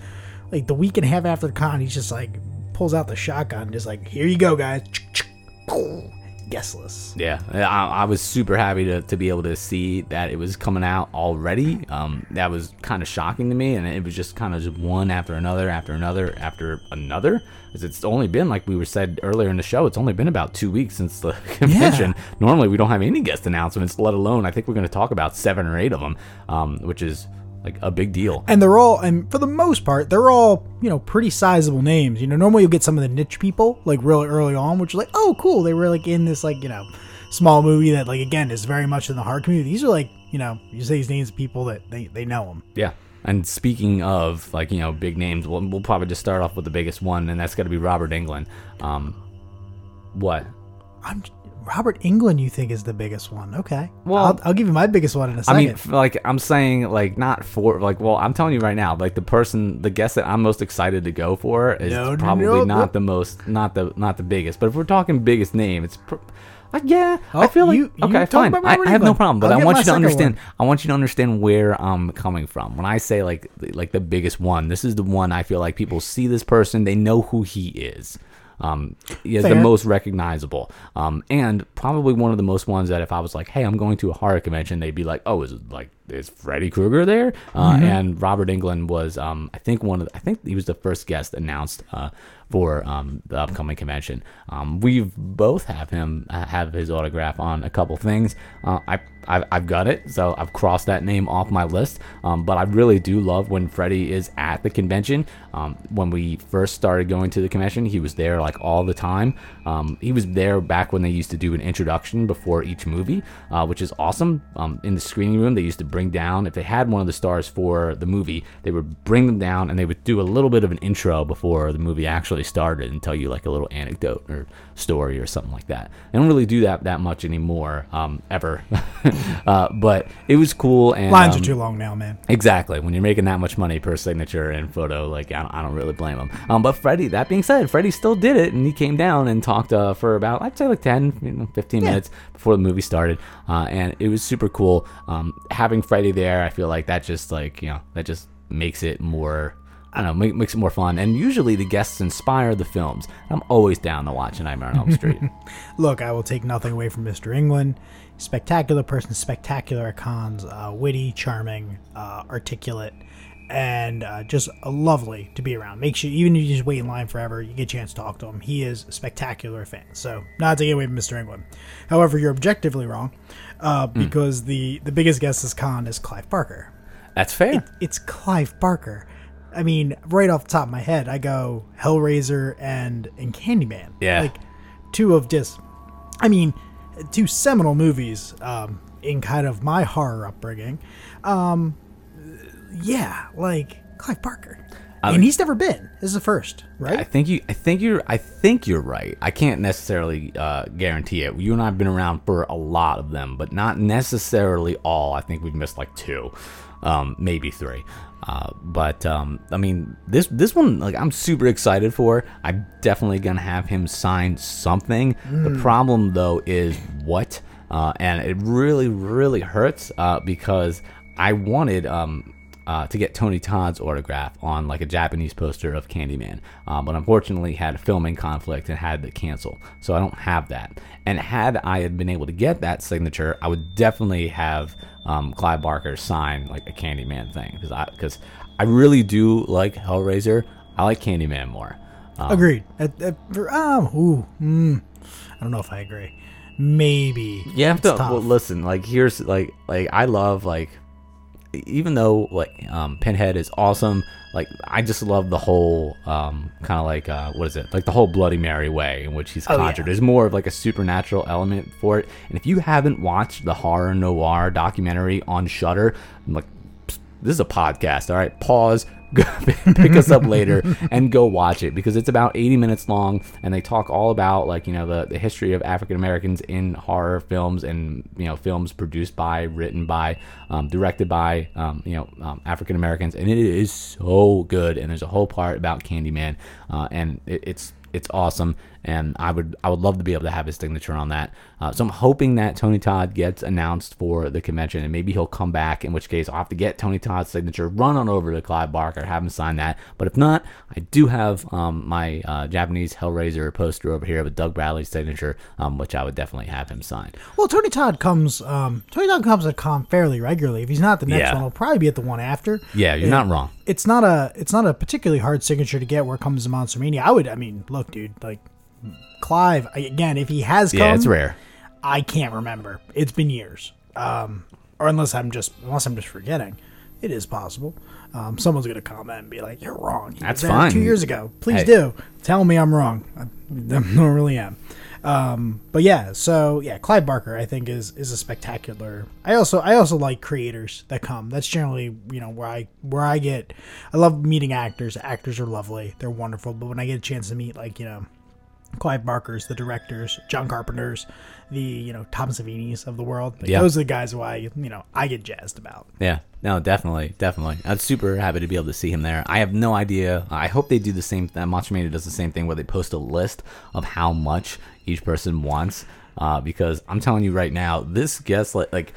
like the week and a half after the con, he's just like pulls out the shotgun, and just like here you go, guys. Guest list. Yeah, I, I was super happy to, to be able to see that it was coming out already. Um, that was kind of shocking to me, and it was just kind of just one after another, after another, after another. 'Cause it's only been like we were said earlier in the show. It's only been about two weeks since the convention. Normally, we don't have any guest announcements, let alone I think we're going to talk about seven or eight of them, um, which is like a big deal. and they're all and for the most part they're all you know pretty sizable names you know normally you'll get some of the niche people like really early on which are like oh cool they were like in this like you know small movie that like again is very much in the hard community these are like you know you say these names of people that they, they know them Yeah. And speaking of like you know big names, we'll, we'll probably just start off with the biggest one, and that's going to be Robert Englund. Um, what? I'm robert englund you think is the biggest one okay Well- i'll, I'll give you my biggest one in a I second I mean, like I'm saying, like not for like. Well, I'm telling you right now, like the person, the guest that I'm most excited to go for is No, probably no, not no. the most, not the, not the biggest. But if we're talking biggest name, it's. Pr- uh, yeah, I Oh, feel like you- okay, fine. I, I have no problem, but I'll I want you to understand. one. I want you to understand where I'm coming from. When I say like, like the biggest one, this is the one I feel like people see this person, they know who he is. Um, he is the most recognizable, um, and probably one of the most ones that if I was like, "Hey, I'm going to a horror convention," they'd be like, "Oh, is it like is Freddy Krueger there?" Uh, Mm-hmm. And Robert Englund was, um, I think one of, the, I think he was the first guest announced uh, for um, the upcoming convention. Um, we've both have him uh, have his autograph on a couple things. Uh, I I've, I've got it, so I've crossed that name off my list. Um, but I really do love when Freddie is at the convention. Um, when we first started going to the convention, he was there like all the time. Um, he was there back when they used to do an introduction before each movie, uh, which is awesome. Um, in the screening room, they used to bring down if they had one of the stars for the movie, they would bring them down and they would do a little bit of an intro before the movie actually started and tell you like a little anecdote or story or something like that. I don't really do that that much anymore, um, ever. uh, but it was cool and lines um, are too long now man Exactly. When you're making that much money per signature and photo, like I don't, I don't really blame him. Um, but Freddie, that being said, Freddie still did it, and he came down and talked uh, for about I'd say like 10, you know, 15 minutes before the movie started, uh, and it was super cool. Um, having Freddie there, I feel like that just like you know that just makes it more. I don't know, make, makes it more fun. And usually the guests inspire the films. I'm always down to watch a Nightmare on Elm Street. Look, I will take nothing away from Mr. Englund. Spectacular person, spectacular at cons, uh, witty, charming, uh, articulate, and uh, just uh, lovely to be around. Make sure, even if you just wait in line forever, you get a chance to talk to him. He is a spectacular fan. So, not taking away from Mr. Englund. However, you're objectively wrong uh, because the, the biggest guest this con is Clive Barker. That's fair. It's Clive Barker. I mean, right off the top of my head, I go Hellraiser and and Candyman. Yeah. like two of just, I mean, two seminal movies um, in kind of my horror upbringing. Um, yeah, like Clive Barker, and he's never been. This is the first, right? I think you. I think you're. I think you're right. I can't necessarily uh, guarantee it. You and I have been around for a lot of them, but not necessarily all. I think we've missed like two, um, maybe three. Uh, but um, I mean, this this one, like, I'm super excited for. I'm definitely gonna have him sign something. The problem though is what, uh, and it really, really hurts uh, because I wanted. Um, uh, to get Tony Todd's autograph on like a Japanese poster of Candyman, um, but unfortunately had a filming conflict and had to cancel, so I don't have that. And had I had been able to get that signature, I would definitely have um, Clive Barker sign like a Candyman thing because I because I really do like Hellraiser. I like Candyman more. Um, Agreed. At, at, um, ooh, mm, I don't know if I agree. Maybe. You have It's to well, listen. Like here's like like I love like even though like um, Pinhead is awesome. Like I just love the whole um, kind of like uh, what is it like the whole Bloody Mary way in which he's Oh, yeah. conjured. There's more of like a supernatural element for it. And if you haven't watched the horror noire documentary on Shudder, like this is a podcast. All right, pause. pick us up later and go watch it because it's about 80 minutes long and they talk all about like you know the, the history of african americans in horror films and you know films produced by written by um, directed by um, you know um, african americans. And it is so good. And there's a whole part about candyman uh, and it, it's it's awesome and I would I would love to be able to have his signature on that. Uh, so I'm hoping that Tony Todd gets announced for the convention, and maybe he'll come back. In which case, I'll have to get Tony Todd's signature, run on over to Clive Barker, have him sign that. But if not, I do have um, my uh, Japanese Hellraiser poster over here with Doug Bradley's signature, um, which I would definitely have him sign. Well, Tony Todd comes. Um, Tony Todd comes at con fairly regularly. If he's not the next Yeah. one, he'll probably be at the one after. Yeah, you're not wrong. It's not a. It's not a particularly hard signature to get where it comes to Monster Mania. I would. I mean, look, dude. Like Clive again. If he has come, Yeah, it's rare. I can't remember. It's been years. Um, or unless I'm just unless I'm just forgetting. It is possible. Um, someone's gonna comment and be like, "You're wrong." He That's fine. Two years ago. Please Hey. do tell me I'm wrong. I, I normally am. Um, but yeah, so yeah, Clive Barker I think is is a spectacular. I also I also like creators that come. That's generally you know where I where I get. I love meeting actors. Actors are lovely. They're wonderful. But when I get a chance to meet like you know Clive Barker's, the directors, John Carpenter's, the you know Tom Savini's of the world. Like, Yeah. Those are the guys who I you know I get jazzed about. Yeah, no, definitely, definitely. I'm super happy to be able to see him there. I have no idea. I hope they do the same. That Monster Mania does the same thing where they post a list of how much each person wants. Uh, because I'm telling you right now, this guest like like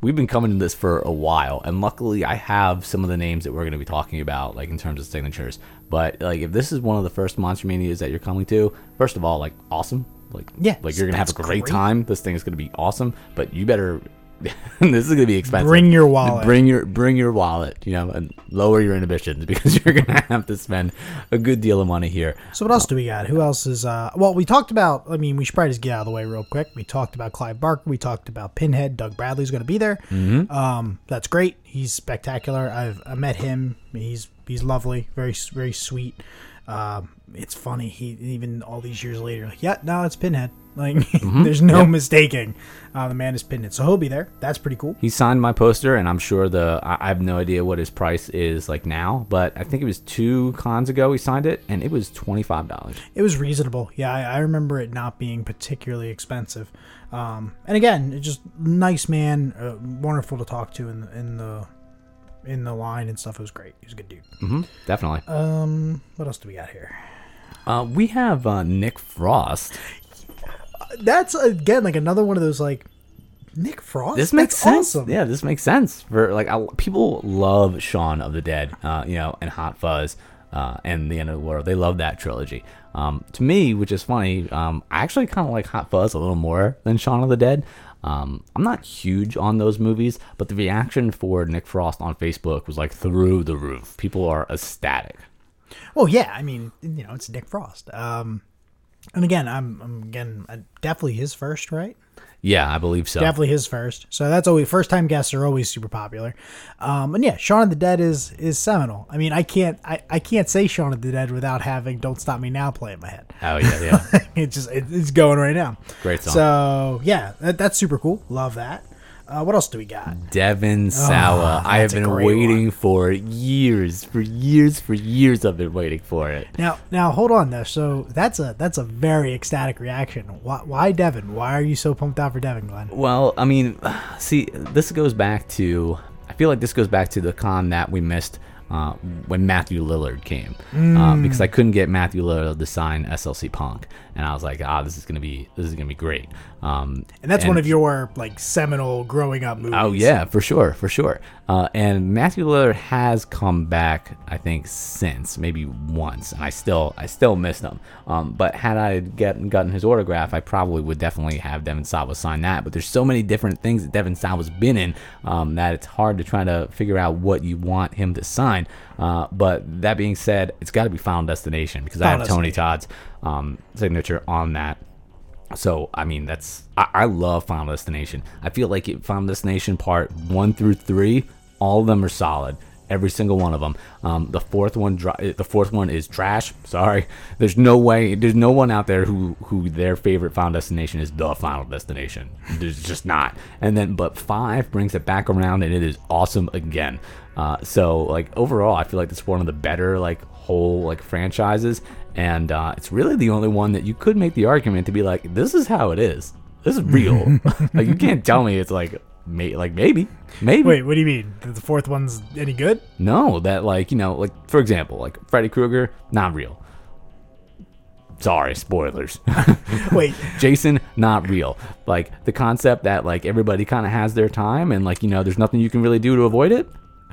we've been coming to this for a while, and luckily I have some of the names that we're going to be talking about, like in terms of signatures. But like, if this is one of the first Monster Manias that you're coming to, first of all, like awesome, like Yeah, like you're gonna have a great, great. time. This thing is gonna be awesome, but you better. this is gonna be expensive. Bring your wallet. Bring your bring your wallet. You know, and lower your inhibitions because you're gonna have to spend a good deal of money here. So what else do we got? Who else is? uh Well, we talked about. I mean, we should probably just get out of the way real quick. We talked about Clive Barker. We talked about Pinhead. Doug Bradley's going to be there. Mm-hmm. Um, that's great. He's spectacular. I've I met him. He's he's lovely. Very very sweet. Um, it's funny. He even all these years later, like, yeah, no, it's Pinhead. Like, there's no mistaking. Uh, the man is Pinhead, so he'll be there. That's pretty cool. He signed my poster, and I'm sure the I I have no idea what his price is like now, but I think it was two cons ago he signed it, and it was twenty five dollars. It was reasonable. Yeah, I, I remember it not being particularly expensive. Um, and again, it's just nice man, uh, wonderful to talk to in the, in the in the line and stuff. It was great. He was a good dude. Mm-hmm, definitely. Um, what else do we got here? Uh, we have uh, Nick Frost. That's again like another one of those like Nick Frost. This makes That's sense. Awesome. Yeah, this makes sense for like I, people love Shaun of the Dead, uh, you know, and Hot Fuzz, uh, and the End of the World. They love that trilogy. Um, to me, which is funny, um, I actually kind of like Hot Fuzz a little more than Shaun of the Dead. Um, I'm not huge on those movies, but the reaction for Nick Frost on Facebook was like through the roof. People are ecstatic. Well, yeah. I mean, you know, it's Nick Frost. Um, and again, I'm, I'm again uh, definitely his first, right? Yeah, I believe so. Definitely his first. So that's always first time guests are always super popular. Um, and yeah, Shaun of the Dead is is seminal. I mean, I can't I, I can't say Shaun of the Dead without having Don't Stop Me Now play in my head. Oh yeah, yeah. it just it, it's going right now. Great song. So yeah, that, that's super cool. Love that. Uh, what else do we got? Devon Sawa. I have been waiting for years, for years, for years. I've been waiting for it. Now now hold on though. So that's a that's a very ecstatic reaction. Why, why Devon? Why are you so pumped out for Devon, Glenn? Well, I mean, see, this goes back to. I feel like this goes back to the con that we missed uh, when Matthew Lillard came, uh, because I couldn't get Matthew Lillard to sign SLC Punk, and I was like, ah, this is gonna be this is gonna be great. Um, And that's one of your like seminal growing up movies. Oh yeah, for sure, for sure. Uh, and Matthew Lillard has come back, I think, since maybe once, and I still, I still miss him. Um, but had I get, gotten his autograph, I probably would definitely have Devon Sawa sign that. But there's so many different things that Devon Sawa's been in um, that it's hard to try to figure out what you want him to sign. Uh, but that being said, it's got to be Final Destination because I have Tony Todd's um, signature on that. So I mean, that's I, I love Final Destination. I feel like it, Final Destination Part One through Three, all of them are solid. Every single one of them. Um, the fourth one, dri- the fourth one is trash. Sorry, there's no way. There's no one out there who who their favorite Final Destination is the Final Destination. There's just not. And then, but five brings it back around, and it is awesome again. Uh, so like overall, I feel like it's one of the better like whole like franchises, and uh, it's really the only one that you could make the argument to be like, this is how it is. This is real. like you can't tell me it's like may like maybe maybe Wait, what do you mean? The fourth one's any good? no that like you know like for example like Freddy Krueger not real. Sorry, spoilers. Wait, Jason, not real. Like the concept that like everybody kind of has their time and like you know there's nothing you can really do to avoid it.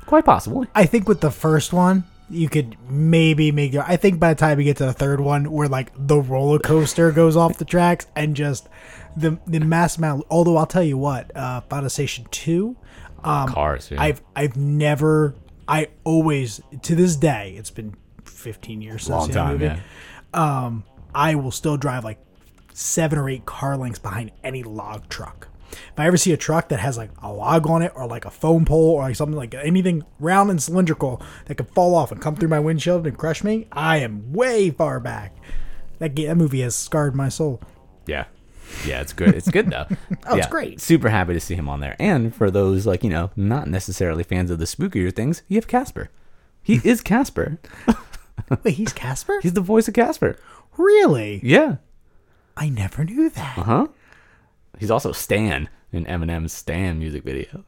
Quite possibly. I think with the first one, you could maybe make it. I think by the time you get to the third one, where like the roller coaster goes off the tracks and just the the mass amount. Although I'll tell you what, uh, Final Station Two, um, Cars. Yeah. I've I've never. I always to this day. It's been 15 years since long I've seen that time. movie. Yeah. um, I will still drive like seven or eight car lengths behind any log truck. If I ever see a truck that has like a log on it or like a foam pole or like something like anything round and cylindrical that could fall off and come through my windshield and crush me, I am way far back. That, that movie has scarred my soul. Yeah. Yeah, it's good. It's good though. Oh, it's great. Super happy to see him on there. And for those like, you know, not necessarily fans of the spookier things, you have Casper. He is Casper. Wait, he's Casper? He's the voice of Casper. really? Yeah. I never knew that. Uh-huh. He's also Stan in Eminem's Stan music video.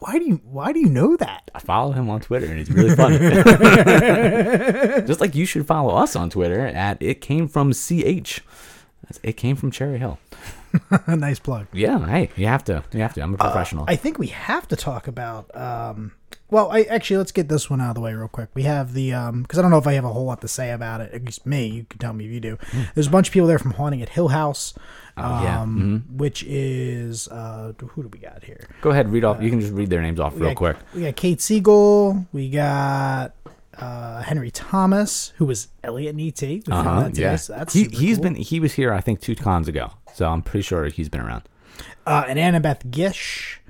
Why do you Why do you know that? I follow him on Twitter and he's really funny. Just like you should follow us on Twitter at it came from CH. It came from Cherry Hill. nice plug. Yeah, hey, you have to. You have to. I'm a professional. I think we have to talk about. Um, well, I actually let's get this one out of the way real quick. We have the um because I don't know if I have a whole lot to say about it. At least me, you can tell me if you do. There's a bunch of people there from Haunting at Hill House, um, Oh, yeah. Mm-hmm. which is uh, who do we got here? Go ahead, read off. You can just read their names off real got, quick. We got Kate Siegel. We got uh, Henry Thomas, who was Elliot in ET. We found Uh-huh, that today, so that's he super he's cool. been he was here I think two cons ago, so I'm pretty sure he's been around. uh, and Annabeth Gish.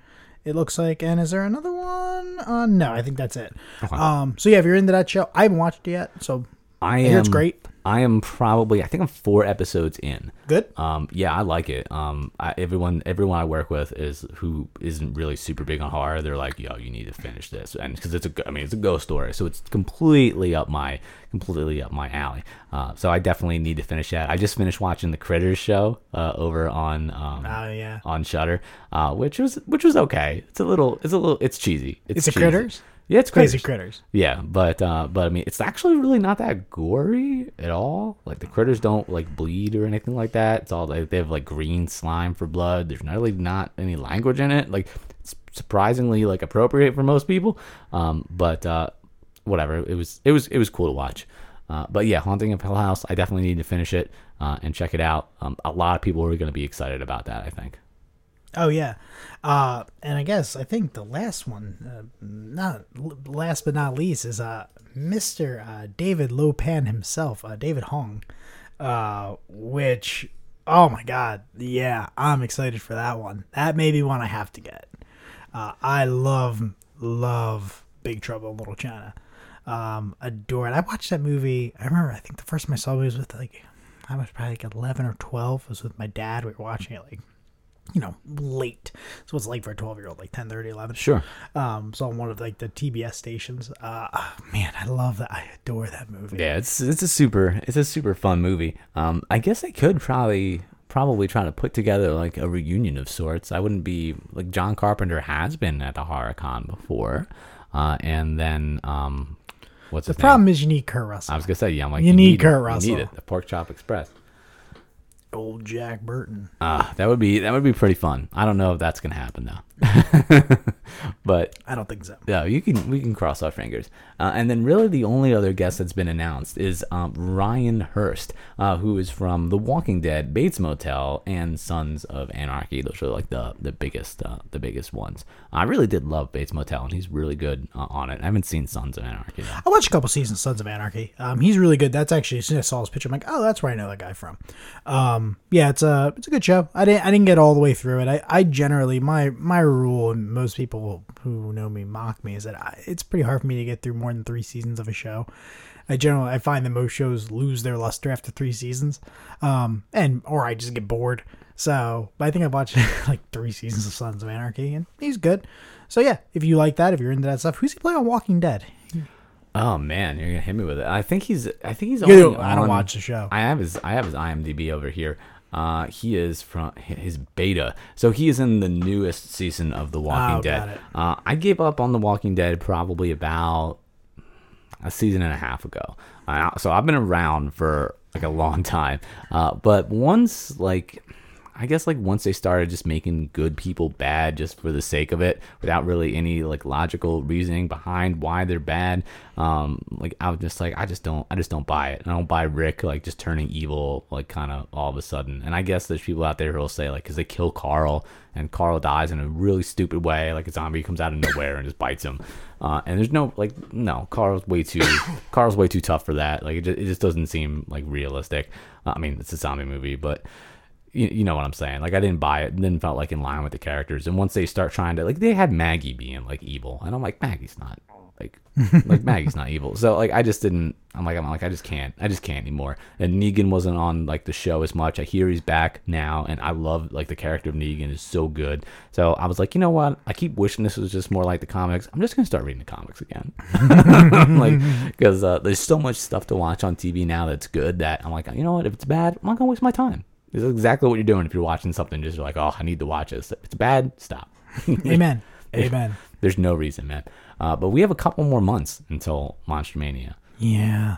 It looks like, and is there another one? Uh, no, I think that's it. Um, so yeah, if you're into that show, I haven't watched it yet, so I hear am it's great. I am probably I think I'm four episodes in. good. Um, yeah, I like it. Um, I, everyone, everyone I work with is who isn't really super big on horror. They're like, "Yo, you need to finish this," and because it's a, I mean, it's a ghost story, so it's completely up my, completely up my alley. Uh, so I definitely need to finish that. I just finished watching the Critters show uh, over on, um, Oh yeah, on Shudder, uh, which was, which was okay. It's a little, it's a little, it's cheesy. It's a cheesy. Critters? Yeah, it's crazy critters. critters. Yeah, but uh, but I mean, it's actually really not that gory at all. Like the critters don't like bleed or anything like that. It's all like they have like green slime for blood. There's not really not any language in it. Like it's surprisingly like appropriate for most people. Um, but uh, whatever. It was it was it was cool to watch. Uh, but yeah, Haunting of Hill House. I definitely need to finish it uh, and check it out. Um, a lot of people are going to be excited about that. I think. Oh yeah, uh, and I guess I think the last one, uh, not last but not least, is uh, Mister uh, David Lo Pan himself, uh, David Hong, uh, which oh my god, yeah, I'm excited for that one. That may be one I have to get. Uh, I love love Big Trouble in Little China. Um, adore it. I watched that movie. I remember. I think the first time I saw it was with like I was probably like eleven or twelve. It was with my dad. We were watching it like you know late so it's late for a 12 year old like 10 30 11 Sure. um so on one of like the tbs stations uh oh, man i love that i adore that movie Yeah, it's it's a super it's a super fun movie. Um, I guess I could probably probably try to put together like a reunion of sorts. I wouldn't be like John Carpenter has been at the horror con before, uh, and then um, what's the problem name? is you need kurt russell I was gonna say yeah, I'm like You need it. Kurt You Russell. need it. The Pork Chop Express. Old jack burton Uh, that would be that would be pretty fun. I don't know if that's gonna happen though. but I don't think so. yeah, you can we can cross our fingers. Uh, and then really the only other guest that's been announced is um, Ryan Hurst, uh, who is from The Walking Dead, Bates Motel, and Sons of Anarchy. Those are like the the biggest uh, the biggest ones. I really did love Bates Motel, and he's really good uh, on it. I haven't seen Sons of Anarchy. Though. I watched a couple seasons of Sons of Anarchy. Um, he's really good. That's actually as soon as I saw his picture, I'm like, oh, that's where I know that guy from. Um, yeah, it's a it's a good show. I didn't I didn't get all the way through it. I, I generally my my rule and most people who know me mock me is that I, it's pretty hard for me to get through more than three seasons of a show. I generally I find that most shows lose their luster after three seasons, um, and or I just get bored. So but I think I've watched like three seasons of Sons of Anarchy, and he's good. So yeah, if you like that, if you're into that stuff, who's he play on Walking Dead? Oh man, you're gonna hit me with it. I think he's I think he's You only know, I don't watch the show. I have his I have his IMDb over here. Uh, he is from his beta, so he is in the newest season of The Walking Oh, Dead. Uh, I gave up on The Walking Dead probably about a season and a half ago. Uh, so I've been around for like a long time. Uh, but once like I guess like once they started just making good people bad just for the sake of it, without really any like logical reasoning behind why they're bad, um, like I was just like I just don't I just don't buy it. I don't buy Rick like just turning evil like kind of all of a sudden. And I guess there's people out there who'll say like because they kill Carl and Carl dies in a really stupid way, like a zombie comes out of nowhere and just bites him. Uh, and there's no like no Carl's way too Carl's way too tough for that. Like it just, it just doesn't seem like realistic. I mean it's a zombie movie, but you, you know what I'm saying. Like I didn't buy it. It didn't felt like in line with the characters. And once they start trying to like they had Maggie being like evil, and I'm like Maggie's not like like Maggie's not evil. So like I just didn't. I'm like I'm like I just can't. I just can't anymore. And Negan wasn't on like the show as much. I hear he's back now, and I love like the character of Negan is so good. So I was like, you know what? I keep wishing this was just more like the comics. I'm just gonna start reading the comics again. like because uh, there's so much stuff to watch on TV now that's good that I'm like, you know what? If it's bad, I'm not gonna waste my time. This is exactly what you're doing if you're watching something. Just like, oh, I need to watch this. If it's bad, stop. Amen. Amen. There's no reason, man. Uh, but we have a couple more months until Monster Mania. Yeah.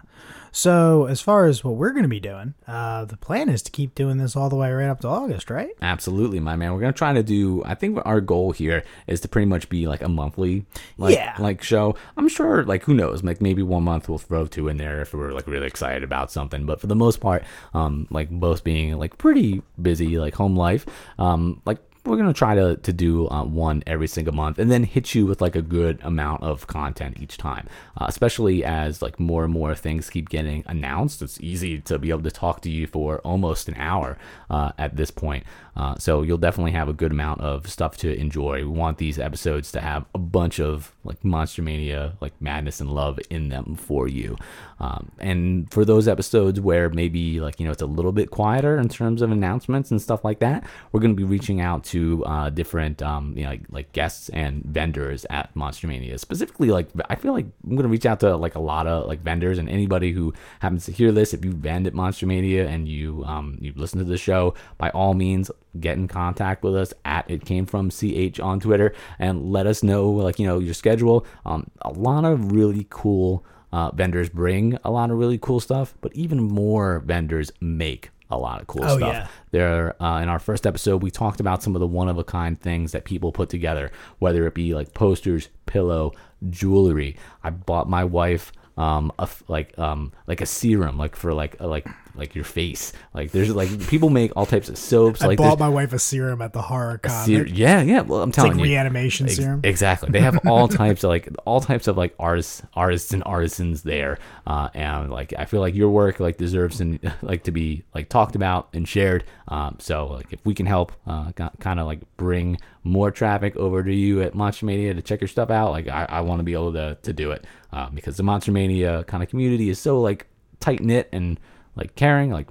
So as far as what we're going to be doing, uh, the plan is to keep doing this all the way right up to August, right? Absolutely, my man. We're gonna try to do. I think our goal here is to pretty much be like a monthly, like, Yeah. like show. I'm sure, like who knows, like maybe one month we'll throw two in there if we're like really excited about something. But for the most part, um, like both being like pretty busy, like home life, um, like we're gonna try to to do uh, one every single month, and then hit you with like a good amount of content each time. Uh, especially as like more and more things keep getting announced, it's easy to be able to talk to you for almost an hour uh, at this point. Uh, so you'll definitely have a good amount of stuff to enjoy. We want these episodes to have a bunch of like Monster Mania, like madness and love in them for you. Um, and for those episodes where maybe like you know it's a little bit quieter in terms of announcements and stuff like that, we're going to be reaching out to uh, different um, you know like, like guests and vendors at Monster Mania. Specifically, like I feel like I'm going to reach out to like a lot of like vendors and anybody who happens to hear this. If you vend at Monster Mania and you um, you listen to the show, by all means get in contact with us at it came from ch on twitter and let us know like you know your schedule. Um, a lot of really cool uh, vendors bring a lot of really cool stuff but even more vendors make a lot of cool Oh, stuff. yeah. there uh, in our first episode we talked about some of the one of a kind things that people put together whether it be like posters pillow jewelry. I bought my wife um a f like um like a serum like for like a, like like your face like there's like people make all types of soaps I like bought my wife a serum at the horror con. ser- yeah yeah well i'm it's like telling you reanimation Ex- serum. Exactly. They have all types of like all types of like artists, artists and artisans there, uh, and like I feel like your work like deserves and like to be like talked about and shared. Um, so like if we can help, uh, kind of like bring more traffic over to you at Monster Mania to check your stuff out, like I, I want to be able to to do it uh, because the Monster Mania kind of community is so like tight knit and like caring. Like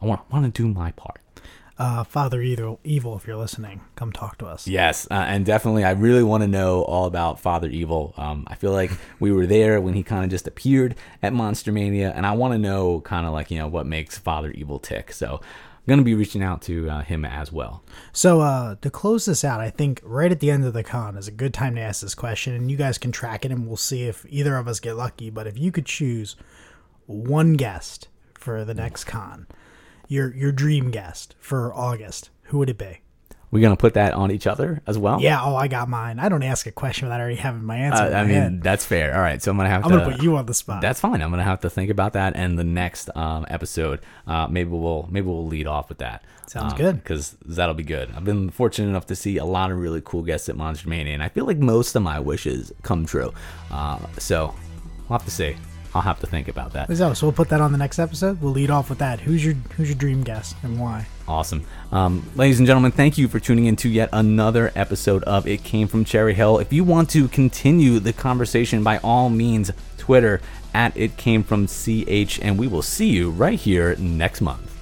I want want to do my part. Uh, Father Evil, Evil, if you're listening, come talk to us. Yes, uh, and definitely, I really want to know all about Father Evil. Um, I feel like we were there when he kind of just appeared at Monster Mania, and I want to know kind of like you know what makes Father Evil tick. So I'm gonna be reaching out to uh, him as well. So uh, to close this out, I think right at the end of the con is a good time to ask this question, and you guys can track it, and we'll see if either of us get lucky. But if you could choose one guest for the next con, your your dream guest for August, who would it be? We're gonna put that on each other as well. Yeah. Oh, I got mine. I don't ask a question without already having my answer. Uh, I my mean head. that's fair. All right, so I'm gonna have I'm to. gonna put you on the spot. That's fine. I'm gonna have to think about that, and the next um, episode, uh, maybe we'll maybe we'll lead off with that. Sounds good. because that'll be good. I've been fortunate enough to see a lot of really cool guests at Monster Mania, and I feel like most of my wishes come true. Uh, so I'll have to see. I'll have to think about that. So, so we'll put that on the next episode. We'll lead off with that. Who's your Who's your dream guest and why? Awesome. Um, ladies and gentlemen, thank you for tuning in to yet another episode of It Came from Cherry Hill. If you want to continue the conversation, by all means, Twitter at It Came from CH, and we will see you right here next month.